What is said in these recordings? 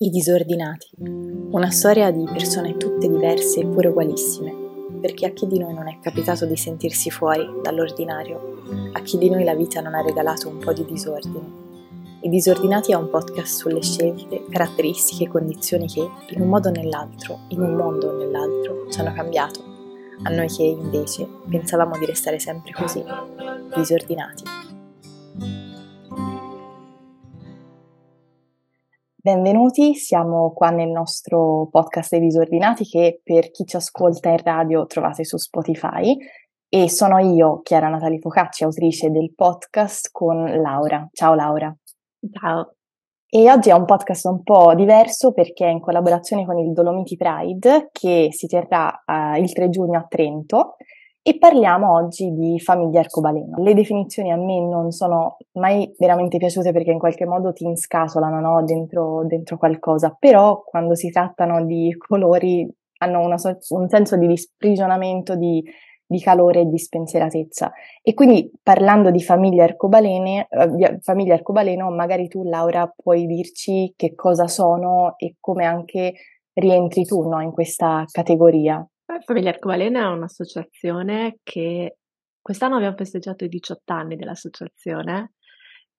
I disordinati. Una storia di persone tutte diverse eppure ugualissime, perché a chi di noi non è capitato di sentirsi fuori dall'ordinario, a chi di noi la vita non ha regalato un po' di disordine. I disordinati è un podcast sulle scelte, caratteristiche e condizioni che, in un modo o nell'altro, in un mondo o nell'altro, ci hanno cambiato, a noi che invece pensavamo di restare sempre così, disordinati. Benvenuti, siamo qua nel nostro podcast dei disordinati che per chi ci ascolta in radio trovate su Spotify e sono io, Chiara Natali Focacci, autrice del podcast con Laura. Ciao Laura. Ciao. E oggi è un podcast un po' diverso perché è in collaborazione con il Dolomiti Pride che si terrà uh, il 3 giugno a Trento e parliamo oggi di famiglia arcobaleno. Le definizioni a me non sono mai veramente piaciute perché in qualche modo ti inscasolano no? dentro, dentro, qualcosa, però quando si trattano di colori hanno una, un senso di disprigionamento, di, di, calore e di spensieratezza. E quindi parlando di famiglia, arcobalene, eh, famiglia arcobaleno, magari tu Laura puoi dirci che cosa sono e come anche rientri tu no? in questa categoria. Famiglia Arcobaleno è un'associazione che quest'anno abbiamo festeggiato i 18 anni dell'associazione,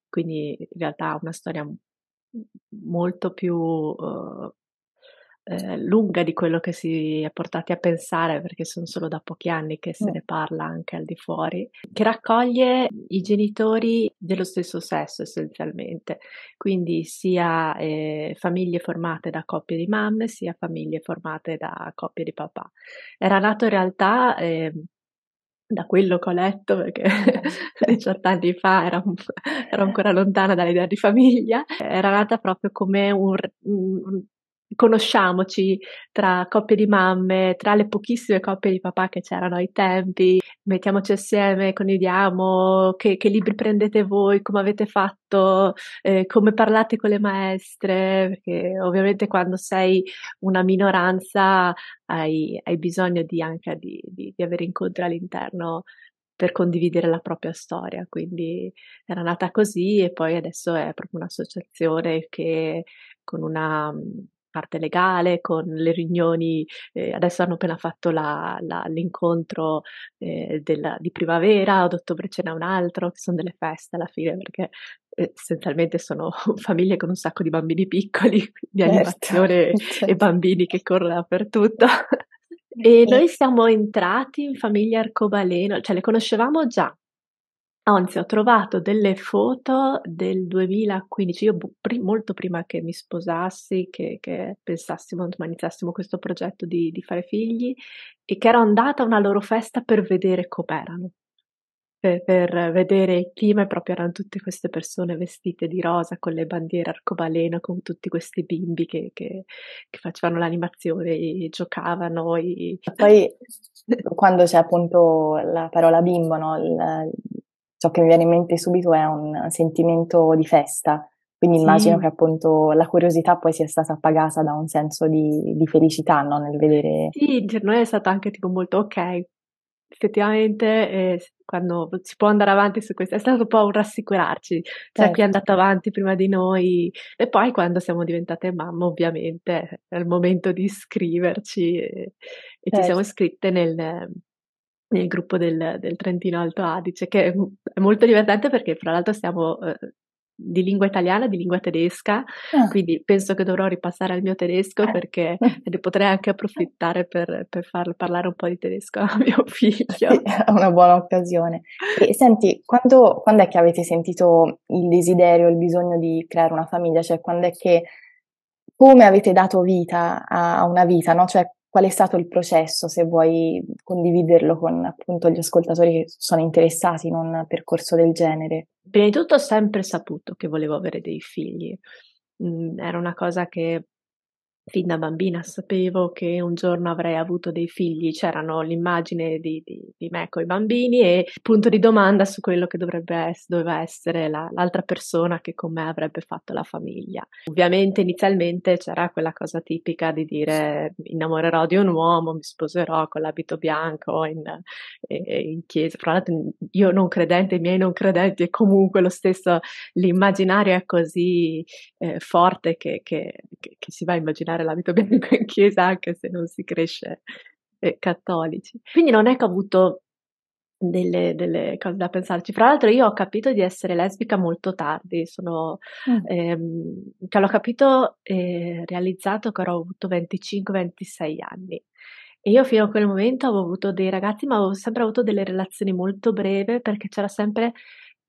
quindi in realtà ha una storia molto più uh, eh, lunga di quello che si è portati a pensare, perché sono solo da pochi anni che se mm. ne parla anche al di fuori, che raccoglie i genitori dello stesso sesso essenzialmente, quindi sia eh, famiglie formate da coppie di mamme, sia famiglie formate da coppie di papà. Era nato in realtà eh, da quello che ho letto, perché 18 anni fa ero, ero, ancora lontana dall'idea di famiglia, era nata proprio come un, un, conosciamoci tra coppie di mamme, tra le pochissime coppie di papà che c'erano ai tempi, mettiamoci assieme, condividiamo che, che libri prendete voi, come avete fatto, eh, come parlate con le maestre, perché ovviamente quando sei una minoranza hai, hai bisogno di anche di, di, di avere incontri all'interno per condividere la propria storia. Quindi era nata così e poi adesso è proprio un'associazione che con una parte legale, con le riunioni, eh, adesso hanno appena fatto la, la, l'incontro eh, della, di primavera, ad ottobre ce n'è un altro, che sono delle feste alla fine, perché eh, essenzialmente sono famiglie con un sacco di bambini piccoli, di certo, animazione certo. e bambini che corrono dappertutto. e noi siamo entrati in famiglia arcobaleno, cioè le conoscevamo già, Anzi, ho trovato delle foto del 2015, io pri- molto prima che mi sposassi, che, che pensassimo, insomma, iniziassimo questo progetto di, di, fare figli, e che ero andata a una loro festa per vedere com'erano, per, per vedere il clima, e proprio erano tutte queste persone vestite di rosa con le bandiere arcobaleno, con tutti questi bimbi che, che, che facevano l'animazione, e giocavano. E... Poi quando c'è appunto la parola bimbo, no? il, ciò che mi viene in mente subito è un sentimento di festa, quindi sì. immagino che appunto la curiosità poi sia stata appagata da un senso di, di felicità no? nel vedere. Sì, per noi è stato anche tipo molto ok. Effettivamente, eh, quando si può andare avanti su questo, è stato un po' un rassicurarci. C'è certo. chi è andato avanti prima di noi, e poi quando siamo diventate mamma, ovviamente è il momento di iscriverci e, e certo. ci siamo iscritte nel, nel gruppo del, del, Trentino Alto Adige, che è molto divertente perché fra l'altro siamo eh, di lingua italiana, di lingua tedesca, ah. quindi penso che dovrò ripassare al mio tedesco eh. perché ne potrei anche approfittare per, per far parlare un po' di tedesco a mio figlio. Sì, è una buona occasione. E senti, quando, quando è che avete sentito il desiderio, il bisogno di creare una famiglia? Cioè, quando è che come avete dato vita a una vita, no? Cioè, qual è stato il processo, se vuoi condividerlo con appunto gli ascoltatori che sono interessati in un percorso del genere. Prima di tutto ho sempre saputo che volevo avere dei figli. Mm, era una cosa che Fin da bambina sapevo che un giorno avrei avuto dei figli, c'erano l'immagine di, di, di me con i bambini e punto di domanda su quello che dovrebbe doveva essere la, l'altra persona che con me avrebbe fatto la famiglia. Ovviamente inizialmente c'era quella cosa tipica di dire innamorerò di un uomo, mi sposerò con l'abito bianco in, in chiesa. Fra l'altro io non credente, i miei non credenti e comunque lo stesso l'immaginario è così eh, forte che, che, che chi si va a immaginare l'abito bianco in chiesa anche se non si cresce eh, cattolici. Quindi non è che ho avuto delle, delle, cose da pensarci. Fra l'altro, io ho capito di essere lesbica molto tardi, sono, mm. ehm, che l'ho capito e realizzato che ero avuto 25-26 anni. E io fino a quel momento avevo avuto dei ragazzi, ma avevo sempre avuto delle relazioni molto brevi perché c'era sempre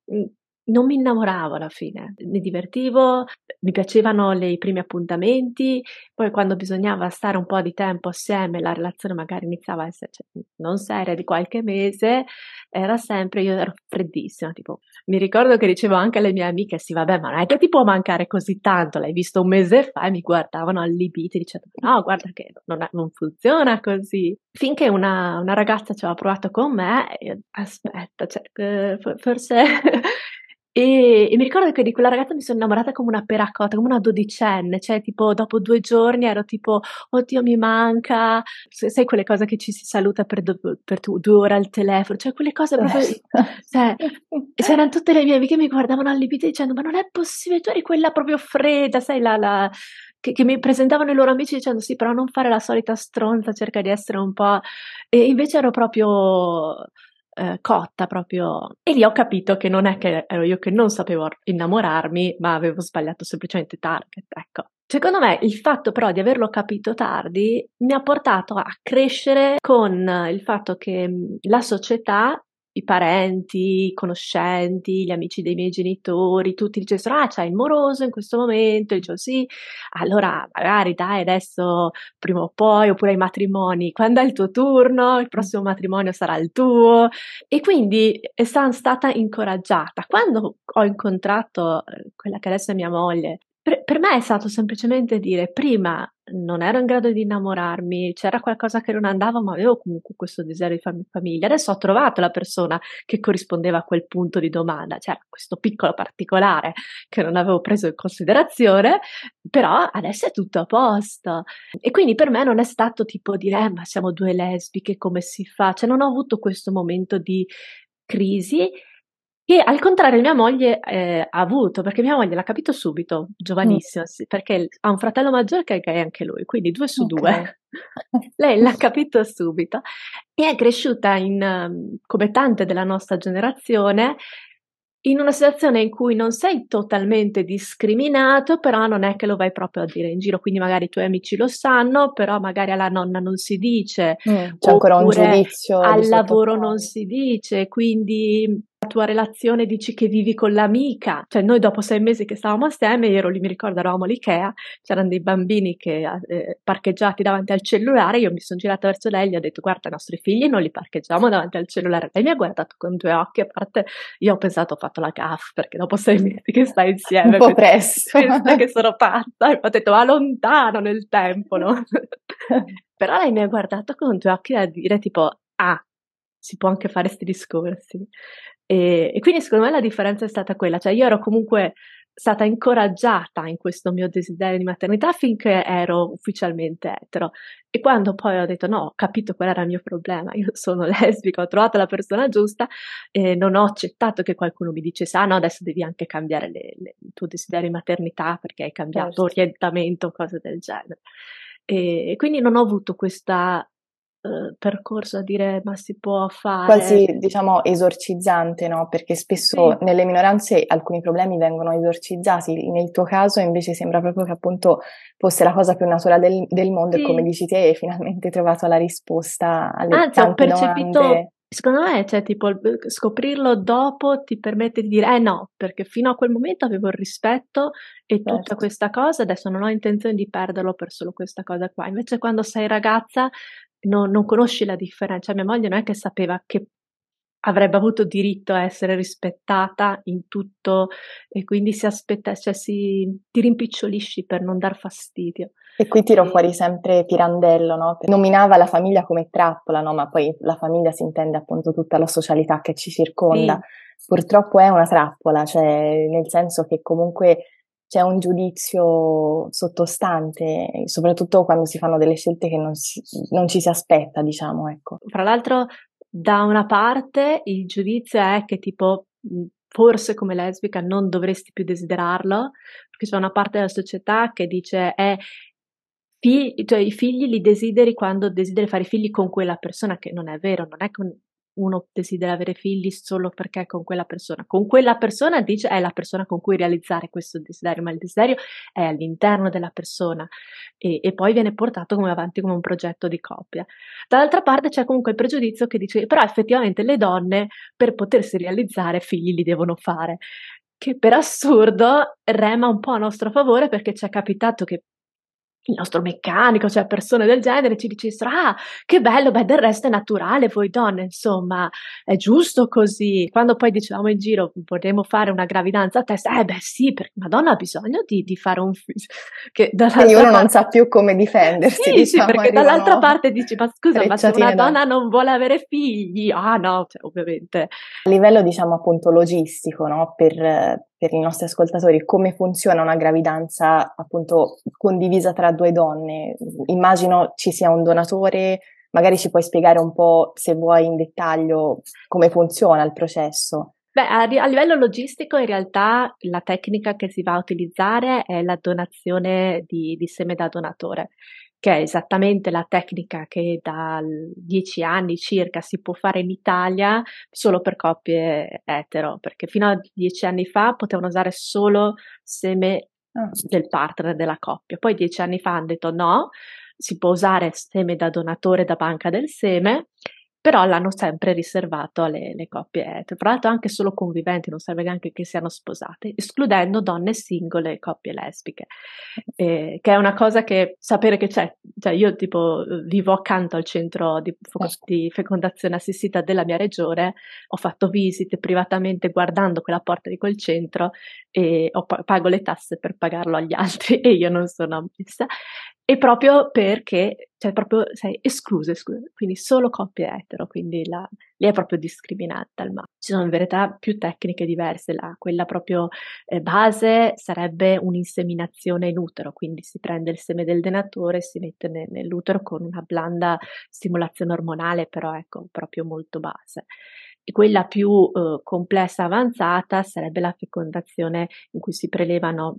mhmm, non mi innamoravo alla fine, mi divertivo, mi piacevano i primi appuntamenti, poi quando bisognava stare un po' di tempo assieme, la relazione magari iniziava a essere cioè, non seria di qualche mese, era sempre, io ero freddissima, tipo, mi ricordo che dicevo anche alle mie amiche, sì vabbè, ma non è che ti può mancare così tanto, l'hai visto un mese fa e mi guardavano allibiti dicendo, no, guarda che non, è, non funziona così. Finché una, una, ragazza ci aveva provato con me, io, aspetta, cioè, eh, forse e, e, mi ricordo che di quella ragazza mi sono innamorata come una peracotta, come una dodicenne, cioè tipo dopo due giorni ero tipo, oddio mi manca, sai quelle cose che ci si saluta per, do, per tu, due ore al telefono, cioè quelle cose proprio, cioè, c'erano tutte le mie amiche che mi guardavano allibite dicendo, ma non è possibile, tu eri quella proprio fredda, sai la, la che, che, mi presentavano i loro amici dicendo sì, però non fare la solita stronza, cerca di essere un po'... E invece ero proprio eh, cotta proprio. E lì ho capito che non è che ero io che non sapevo innamorarmi, ma avevo sbagliato semplicemente target, ecco. Secondo me il fatto però di averlo capito tardi mi ha portato a crescere con il fatto che la società i parenti, i conoscenti, gli amici dei miei genitori, tutti dicessero, ah, c'hai il moroso in questo momento, e dicevo sì, allora magari dai adesso prima o poi, oppure ai matrimoni, quando è il tuo turno, il prossimo matrimonio sarà il tuo, e quindi sono stata incoraggiata. Quando ho incontrato eh, quella che adesso è mia moglie, per, per, me è stato semplicemente dire prima non ero in grado di innamorarmi, c'era qualcosa che non andava, ma avevo comunque questo desiderio di farmi famiglia. Adesso ho trovato la persona che corrispondeva a quel punto di domanda, c'era questo piccolo particolare che non avevo preso in considerazione, però adesso è tutto a posto. E quindi per me non è stato tipo dire, eh, ma siamo due lesbiche, come si fa? Cioè non ho avuto questo momento di crisi che al contrario mia moglie eh, ha avuto, perché mia moglie l'ha capito subito, giovanissima, mm. perché ha un fratello maggiore che è gay anche lui, quindi due su okay. due. Lei l'ha capito subito e è cresciuta in, come tante della nostra generazione in una situazione in cui non sei totalmente discriminato, però non è che lo vai proprio a dire in giro, quindi magari i tuoi amici lo sanno, però magari alla nonna non si dice, mm, c'è ancora un giudizio al lavoro non si dice, quindi tua relazione dici che vivi con l'amica, cioè noi dopo sei mesi che stavamo assieme, io ero lì, mi ricordo, eravamo all'Ikea, c'erano dei bambini che eh, parcheggiati davanti al cellulare, io mi sono girata verso lei e gli ho detto guarda i nostri figli non li parcheggiamo davanti al cellulare, lei mi ha guardato con due occhi, a parte io ho pensato ho fatto la gaff perché dopo sei mesi che stai insieme, un po' presto, che sono pazza, e ho detto va lontano nel tempo, no? Però lei mi ha guardato con due occhi da dire tipo ah, si può anche fare questi discorsi. E, e, quindi secondo me la differenza è stata quella, cioè io ero comunque stata incoraggiata in questo mio desiderio di maternità finché ero ufficialmente etero e quando poi ho detto no, ho capito qual era il mio problema, io sono lesbica, ho trovato la persona giusta e non ho accettato che qualcuno mi dicesse ah no, adesso devi anche cambiare le, le, il tuo desiderio di maternità perché hai cambiato certo. orientamento, cose del genere. E, e quindi non ho avuto questa Uhm, percorso a dire ma si può fare. Quasi diciamo esorcizzante, no? Perché spesso sì. nelle minoranze alcuni problemi vengono esorcizzati, nel tuo caso invece sembra proprio che appunto fosse la cosa più naturale del, del mondo sì. e come dici te hai finalmente trovato la risposta alle Anzi, tante ho percepito, domande. Secondo me, cioè, tipo, scoprirlo dopo ti permette di dire, eh no, perché fino a quel momento avevo il rispetto e certo. tutta questa cosa, adesso non ho intenzione di perderlo per solo questa cosa qua. Invece quando sei ragazza no, non conosci la differenza. Cioè, mia moglie non è che sapeva che avrebbe avuto diritto a essere rispettata in tutto e quindi si aspetta, cioè si, ti rimpicciolisci per non dar fastidio. E qui tiro e... fuori sempre Pirandello, no? Nominava la famiglia come trappola, no? Ma poi la famiglia si intende appunto tutta la socialità che ci circonda. Sì. Purtroppo è una trappola, cioè nel senso che comunque c'è un giudizio sottostante, soprattutto quando si fanno delle scelte che non, si, non ci si aspetta, diciamo, ecco. Fra l'altro, da una parte il giudizio è che tipo forse come lesbica non dovresti più desiderarlo, perché c'è una parte della società che dice eh, figli, cioè i figli li desideri quando desideri fare figli con quella persona, che non è vero, non è con uno desidera avere figli solo perché con quella persona. Con quella persona dice è la persona con cui realizzare questo desiderio, ma il desiderio è all'interno della persona e, e poi viene portato come avanti come un progetto di coppia. Dall'altra parte c'è comunque il pregiudizio che dice però effettivamente le donne per potersi realizzare figli li devono fare che per assurdo rema un po' a nostro favore perché ci è capitato che il nostro meccanico, cioè persone del genere, ci dicessero: Ah, che bello, beh, del resto è naturale, voi donne, insomma, è giusto così. Quando poi dicevamo in giro vorremmo fare una gravidanza a test, eh beh, sì, perché Madonna ha bisogno di, di fare un figlio. Quindi uno parte... non sa più come difendersi. Sì, diciamo, sì, perché dall'altra parte dici: Ma scusa, ma se una donna non vuole avere figli, ah no, cioè, ovviamente. A livello, diciamo, appunto logistico, no? Per, per i nostri ascoltatori come funziona una gravidanza appunto condivisa tra due donne. Immagino ci sia un donatore, magari ci puoi spiegare un po' se vuoi in dettaglio come funziona il processo. Beh, a, a, livello logistico in realtà la tecnica che si va a utilizzare è la donazione di, di seme da donatore che è esattamente la tecnica che da dieci anni circa si può fare in Italia solo per coppie etero, perché fino a dieci anni fa potevano usare solo seme ah. del partner della coppia. Poi dieci anni fa hanno detto no, si può usare seme da donatore da banca del seme però l'hanno sempre riservato alle, alle coppie etero, tra l'altro anche solo conviventi, non serve neanche che siano sposate, escludendo donne singole e coppie lesbiche, eh, che è una cosa che sapere che c'è, cioè io tipo vivo accanto al centro di, di fecondazione assistita della mia regione, ho fatto visite privatamente guardando quella porta di quel centro e ho, pago le tasse per pagarlo agli altri e io non sono ammessa e proprio perché, cioè proprio sei escluso, escluso, quindi solo coppie etero, quindi la, lì è proprio discriminata al maschio. Ci sono in verità più tecniche diverse, la, quella proprio eh, base sarebbe un'inseminazione in utero, quindi si prende il seme del donatore e si mette ne, nell'utero con una blanda stimolazione ormonale, però ecco, proprio molto base. E quella più eh, complessa, avanzata, sarebbe la fecondazione in cui si prelevano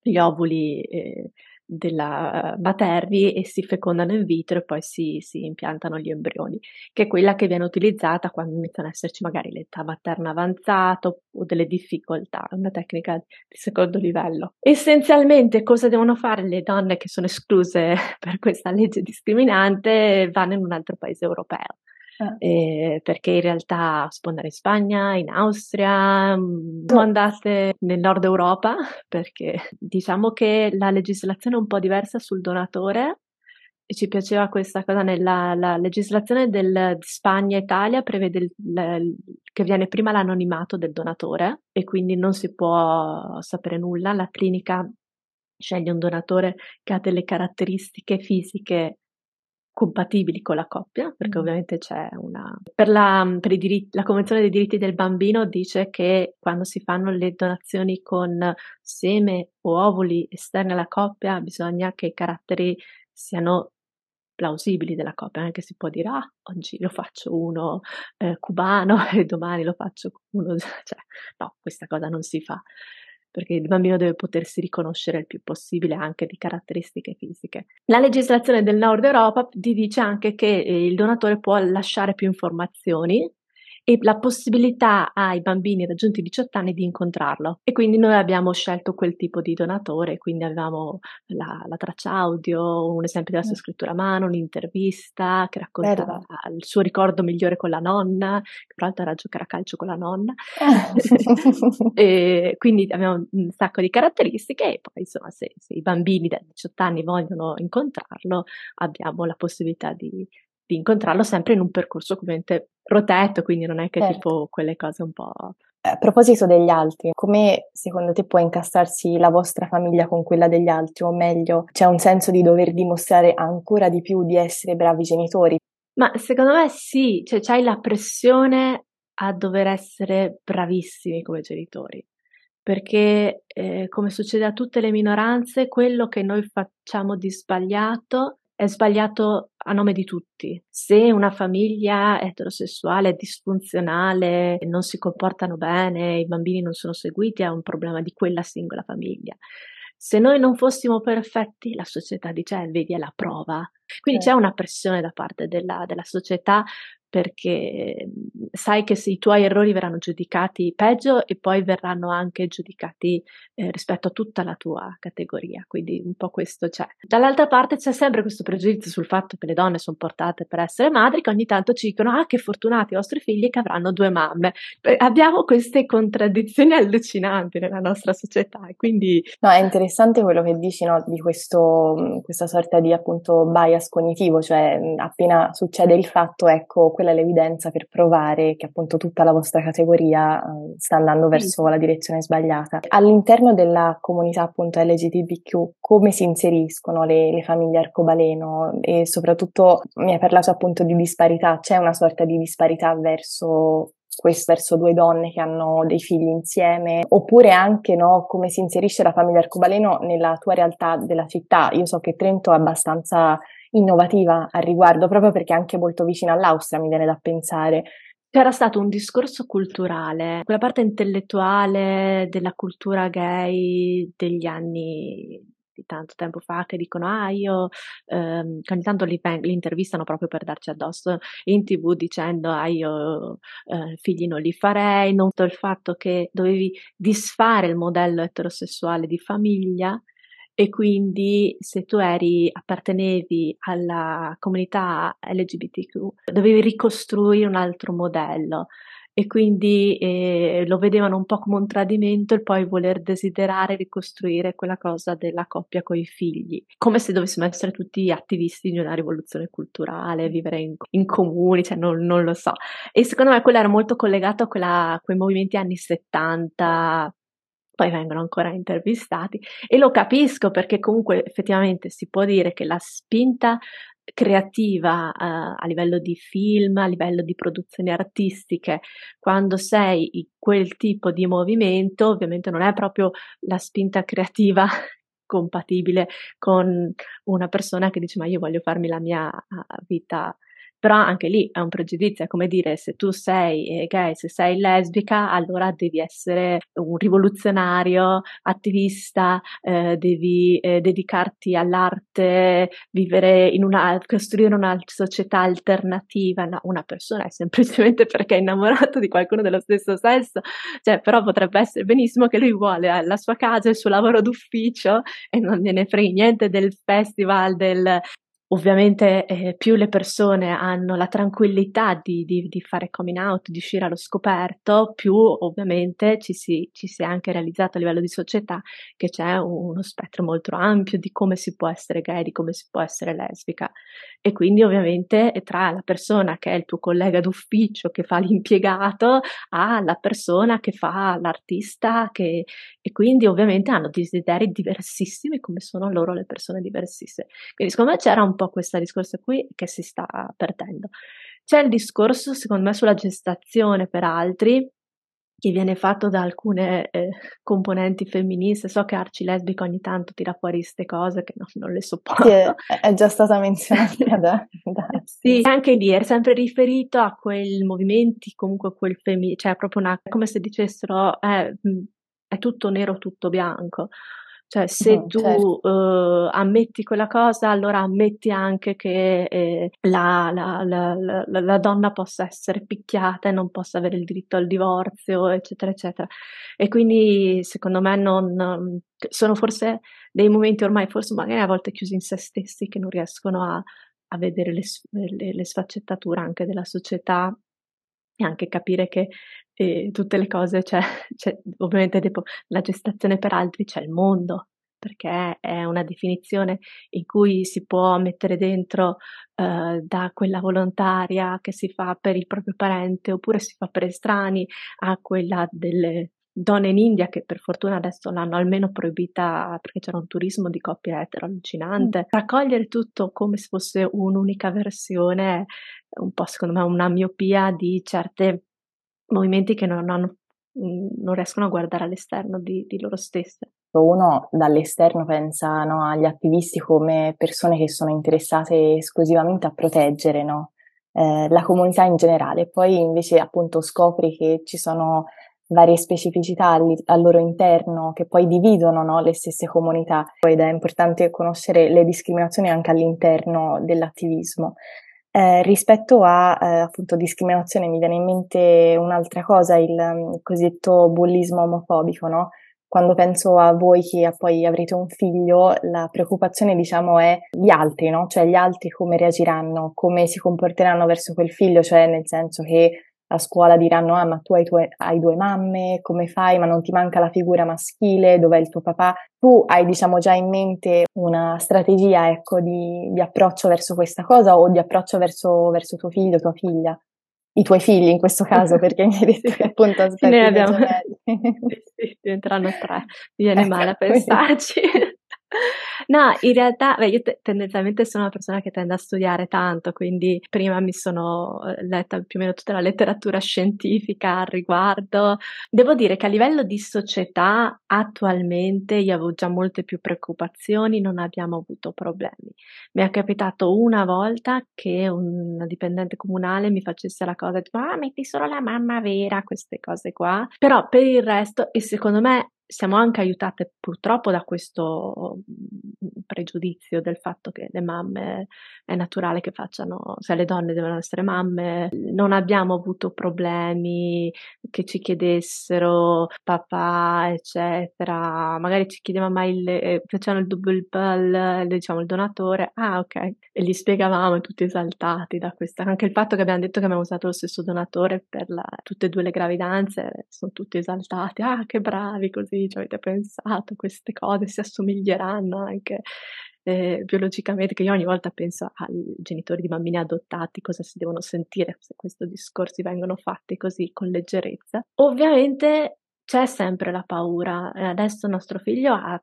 gli ovuli eh, della materni e si fecondano in vitro e poi si, si, impiantano gli embrioni, che è quella che viene utilizzata quando iniziano ad esserci magari l'età materna avanzata o delle difficoltà, una tecnica di secondo livello. Essenzialmente cosa devono fare le donne che sono escluse per questa legge discriminante? Vanno in un altro paese europeo eh. Eh, perché in realtà si può andare in Spagna, in Austria, mm, sono andate nel nord Europa perché diciamo che la legislazione è un po' diversa sul donatore e ci piaceva questa cosa nella la legislazione del, di Spagna e Italia prevede il, il, che viene prima l'anonimato del donatore e quindi non si può sapere nulla, la clinica sceglie un donatore che ha delle caratteristiche fisiche compatibili con la coppia, perché mm. ovviamente c'è una... Per, la, per diritti, la Convenzione dei diritti del bambino dice che quando si fanno le donazioni con seme o ovuli esterni alla coppia bisogna che i caratteri siano plausibili della coppia, anche si può dire ah, oggi lo faccio uno eh, cubano e domani lo faccio uno... cioè no, questa cosa non si fa perché il bambino deve potersi riconoscere il più possibile anche di caratteristiche fisiche. La legislazione del nord Europa ti dice anche che eh, il donatore può lasciare più informazioni e la possibilità ai bambini raggiunti i 18 anni di incontrarlo. E quindi noi abbiamo scelto quel tipo di donatore, quindi avevamo la, la traccia audio, un esempio della sua scrittura a mano, un'intervista che raccontava Bello. il suo ricordo migliore con la nonna, che tra l'altro era a giocare a calcio con la nonna. e quindi abbiamo un sacco di caratteristiche e poi insomma se, se i bambini da 18 anni vogliono incontrarlo abbiamo la possibilità di di incontrarlo sempre in un percorso ovviamente protetto, quindi non è che certo. tipo quelle cose un po'... A proposito degli altri, come secondo te può incastrarsi la vostra famiglia con quella degli altri? O meglio, c'è un senso di dover dimostrare ancora di più di essere bravi genitori? Ma secondo me sì, cioè c'hai la pressione a dover essere bravissimi come genitori perché eh, come succede a tutte le minoranze, quello che noi facciamo di sbagliato è sbagliato a nome di tutti. Se una famiglia eterosessuale è disfunzionale, non si comportano bene, i bambini non sono seguiti, è un problema di quella singola famiglia. se noi non fossimo perfetti, la società dice, eh, vedi, è la prova. Quindi c'è una pressione da parte della, della società perché sai che se i tuoi errori verranno giudicati peggio e poi verranno anche giudicati eh, rispetto a tutta la tua categoria, quindi un po' questo c'è. Dall'altra parte c'è sempre questo pregiudizio sul fatto che le donne sono portate per essere madri, che ogni tanto ci dicono ah che fortunati i vostri figli che avranno due mamme. abbiamo queste contraddizioni allucinanti nella nostra società quindi... No, è interessante quello che dici no, di questo, questa sorta di appunto bias cognitivo, cioè appena succede il fatto, ecco, quella è l'evidenza per provare che appunto tutta la vostra categoria uh, sta andando verso la direzione sbagliata. All'interno della comunità appunto LGBTQ come si inseriscono le, le famiglie arcobaleno e soprattutto mi hai parlato appunto di disparità, c'è una sorta di disparità verso questo verso due donne che hanno dei figli insieme, oppure anche no, come si inserisce la famiglia arcobaleno nella tua realtà della città. Io so che Trento è abbastanza innovativa al riguardo, proprio perché è anche molto vicina all'Austria, mi viene da pensare. C'era stato un discorso culturale, quella parte intellettuale della cultura gay degli anni di tanto tempo fa che dicono ah io ehm, ogni tanto li, li, intervistano proprio per darci addosso in tv dicendo ah io eh, figli non li farei, noto il fatto che dovevi disfare il modello eterosessuale di famiglia e quindi se tu eri, appartenevi alla comunità LGBTQ, dovevi ricostruire un altro modello e quindi eh, lo vedevano un po' come un tradimento il poi voler desiderare ricostruire quella cosa della coppia con i figli, come se dovessimo essere tutti attivisti di una rivoluzione culturale, vivere in, in comuni, cioè non, non, lo so. E secondo me quello era molto collegato a, quella, a quei movimenti anni 70, poi vengono ancora intervistati. E lo capisco perché comunque effettivamente si può dire che la spinta creativa uh, a livello di film, a livello di produzioni artistiche, quando sei in quel tipo di movimento, ovviamente non è proprio la spinta creativa compatibile con una persona che dice ma io voglio farmi la mia vita però anche lì è un pregiudizio, è come dire se tu sei gay, se sei lesbica, allora devi essere un rivoluzionario, attivista, eh, devi eh, dedicarti all'arte, vivere in una, costruire una società alternativa. No, una persona è semplicemente perché è innamorato di qualcuno dello stesso sesso, cioè, però potrebbe essere benissimo che lui vuole la sua casa, il suo lavoro d'ufficio e non gliene frega niente del festival, del, Ovviamente eh, più le persone hanno la tranquillità di, di, di, fare coming out, di uscire allo scoperto, più ovviamente ci si, ci si, è anche realizzato a livello di società che c'è uno spettro molto ampio di come si può essere gay, di come si può essere lesbica. E quindi ovviamente tra la persona che è il tuo collega d'ufficio che fa l'impiegato alla persona che fa l'artista che, e quindi ovviamente hanno desideri diversissimi come sono loro le persone diversissime. Quindi secondo me c'era un un po' questo discorso qui che si sta perdendo. C'è il discorso, secondo me, sulla gestazione per altri, che viene fatto da alcune eh, componenti femministe. So che Arci Lesbica ogni tanto tira fuori queste cose che no, non le sopporto. Sì, è, è, già stata menzionata da, da... Sì, anche lì è sempre riferito a quei movimenti, comunque quel femminile, cioè proprio una, come se dicessero eh, è tutto nero, tutto bianco. Cioè, se mm, tu certo. uh, ammetti quella cosa, allora ammetti anche che eh, la, la, la, la, donna possa essere picchiata e non possa avere il diritto al divorzio, eccetera, eccetera. E quindi, secondo me, non, sono forse dei momenti ormai, forse magari a volte chiusi in se stessi, che non riescono a, a vedere le, le, le sfaccettature anche della società e anche capire che eh, tutte le cose, cioè, cioè, ovviamente dopo la gestazione per altri c'è il mondo, perché è una definizione in cui si può mettere dentro eh, da quella volontaria che si fa per il proprio parente oppure si fa per estranei a quella delle donne in India che per fortuna adesso l'hanno almeno proibita perché c'era un turismo di coppie etero allucinante. Mm. Raccogliere tutto come se fosse un'unica versione è un po' secondo me una miopia di certe movimenti che non, hanno, non riescono a guardare all'esterno di, di loro stesse. Uno dall'esterno pensa no, agli attivisti come persone che sono interessate esclusivamente a proteggere no, eh, la comunità in generale, poi invece appunto scopri che ci sono varie specificità al, al loro interno che poi dividono no, le stesse comunità. Ed è importante conoscere le discriminazioni anche all'interno dell'attivismo. Eh, rispetto a eh, appunto discriminazione mi viene in mente un'altra cosa, il, il cosiddetto bullismo omofobico, no? Quando penso a voi che poi avrete un figlio, la preoccupazione diciamo è gli altri, no? Cioè gli altri come reagiranno, come si comporteranno verso quel figlio, cioè nel senso che a scuola diranno ah ma tu hai, tue, hai, due mamme, come fai? Ma non ti manca la figura maschile, dov'è il tuo papà? Tu hai diciamo già in mente una strategia ecco di, di approccio verso questa cosa o di approccio verso, verso tuo figlio, tua figlia? I tuoi figli in questo caso, perché mi hai detto che appunto aspetti ne abbiamo... sì, sì, diventeranno tre, viene ecco, male a pensarci. No, in realtà, beh, io te- tendenzialmente sono una persona che tende a studiare tanto, quindi prima mi sono eh, letta più o meno tutta la letteratura scientifica al riguardo. Devo dire che a livello di società attualmente io avevo già molte più preoccupazioni, non abbiamo avuto problemi. Mi è capitato una volta che una dipendente comunale mi facesse la cosa, tipo, ah, metti solo la mamma vera, queste cose qua. Però per il resto, e secondo me siamo anche aiutate purtroppo da questo mhmm, pregiudizio del fatto che le mamme è naturale che facciano, cioè le donne devono essere mamme, non abbiamo avuto problemi che ci chiedessero papà, eccetera, magari ci chiedeva mai il, eh, facevano il double bill, diciamo il donatore, ah ok, e gli spiegavamo tutti esaltati da questa, anche il fatto che abbiamo detto che abbiamo usato lo stesso donatore per la, tutte e due le gravidanze, sono tutti esaltati, ah che bravi così così, ci avete pensato, queste cose si assomiglieranno anche eh, biologicamente, che io ogni volta penso ai genitori di bambini adottati, cosa si devono sentire se questi discorsi vengono fatti così con leggerezza. Ovviamente c'è sempre la paura. Adesso il nostro figlio ha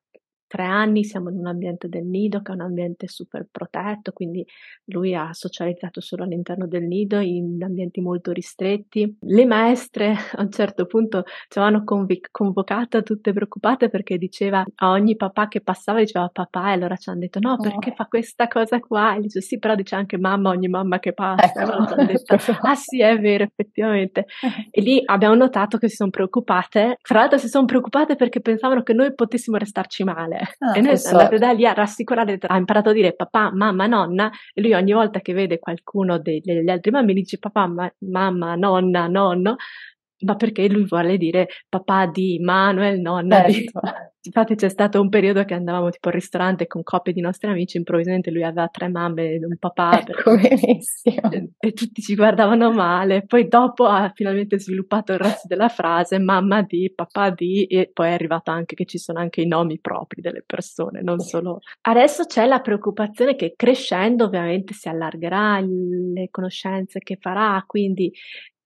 tre anni siamo in un ambiente del nido che è un ambiente super protetto, quindi lui ha socializzato solo all'interno del nido in ambienti molto ristretti. Le maestre a un certo punto ci avevano conv- convocata tutte preoccupate perché diceva a ogni papà che passava diceva papà e allora ci hanno detto no perché oh. fa questa cosa qua? E dice sì però dice anche mamma ogni mamma che passa ecco. detto, ah sì è vero effettivamente e lì abbiamo notato che si sono preoccupate. Fra l'altro si sono preoccupate perché pensavano che noi potessimo restarci male Ah, e noi siamo andate da lì a rassicurare, ha imparato a dire papà, mamma, nonna, e lui ogni volta che vede qualcuno degli, degli altri bambini dice papà, ma, mamma, nonna, nonno, ma perché lui vuole dire papà di Manuel, nonna certo. di... Infatti c'è stato un periodo che andavamo tipo al ristorante con coppie di nostri amici, improvvisamente lui aveva tre mamme e un papà. Ecco, benissimo. E, e, tutti ci guardavano male. Poi dopo ha finalmente sviluppato il resto della frase, mamma di, papà di, e poi è arrivato anche che ci sono anche i nomi propri delle persone, non solo... Adesso c'è la preoccupazione che crescendo ovviamente si allargherà le conoscenze che farà, quindi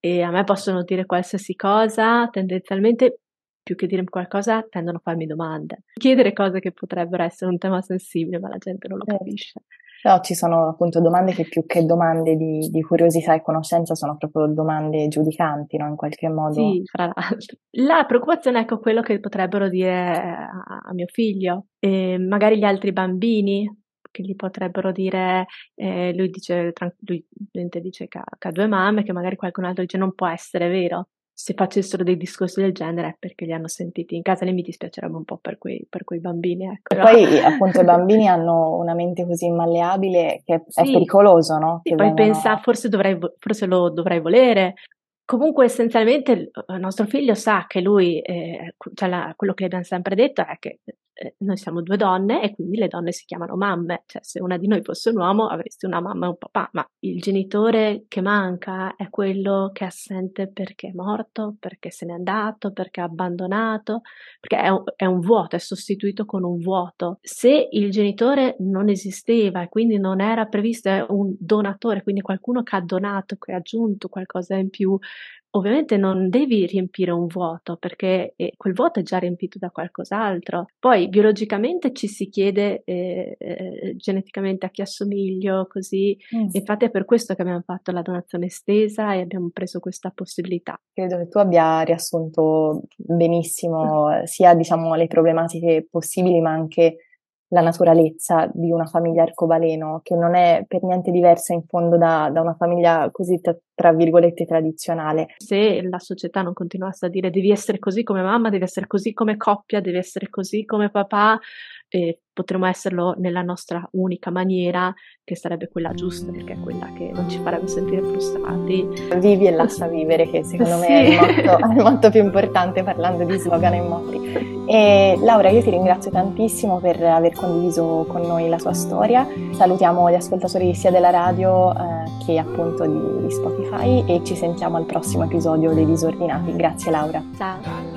e a me possono dire qualsiasi cosa, tendenzialmente più che dire qualcosa tendono a farmi domande, chiedere cose che potrebbero essere un tema sensibile, ma la gente non lo certo. capisce. Però ci sono appunto domande che più che domande di, di curiosità e conoscenza sono proprio domande giudicanti, no? In qualche modo. Sì, fra l'altro. La preoccupazione è ecco quello che potrebbero dire a, a mio figlio, e magari gli altri bambini, che gli potrebbero dire, eh, lui dice, lui dice che ha, che ha due mamme, che magari qualcun altro dice non può essere vero. Se facessero dei discorsi del genere è perché li hanno sentiti in casa, lì mi dispiacerebbe un po' per quei, per quei bambini. Ecco. E poi appunto i bambini hanno una mente così malleabile che è sì. pericoloso, no? Che e poi vengono... pensa forse, dovrei, forse lo dovrei volere, Comunque essenzialmente il nostro figlio sa che lui, eh, cioè la, quello che le abbiamo sempre detto è che eh, noi siamo due donne e quindi le donne si chiamano mamme, cioè se una di noi fosse un uomo avresti una mamma e un papà, ma il genitore che manca è quello che è assente perché è morto, perché se n'è andato, perché ha abbandonato, perché è un, è un vuoto, è sostituito con un vuoto. Se il genitore non esisteva e quindi non era previsto, è un donatore, quindi qualcuno che ha donato, che ha aggiunto qualcosa in più, ovviamente non devi riempire un vuoto perché eh, quel vuoto è già riempito da qualcos'altro. Poi biologicamente ci si chiede eh, eh, geneticamente a chi assomiglio, così. Mm. Infatti è per questo che abbiamo fatto la donazione estesa e abbiamo preso questa possibilità. Credo che tu abbia riassunto benissimo mm. sia diciamo le problematiche possibili ma anche la naturalezza di una famiglia arcobaleno, che non è per niente diversa in fondo da, da una famiglia così tra, tra, virgolette tradizionale. Se la società non continuasse a dire devi essere così come mamma, devi essere così come coppia, devi essere così come papà, eh, potremmo esserlo nella nostra unica maniera, che sarebbe quella giusta, perché è quella che non ci farebbe sentire frustrati. Vivi e lascia vivere, che secondo sì. me è il, motto, è il motto più importante parlando di slogan e motti. E Laura, io ti ringrazio tantissimo per aver condiviso con noi la sua storia. Salutiamo gli ascoltatori sia della radio eh, che appunto di, di Spotify e ci sentiamo al prossimo episodio dei Disordinati. Grazie Laura. Ciao.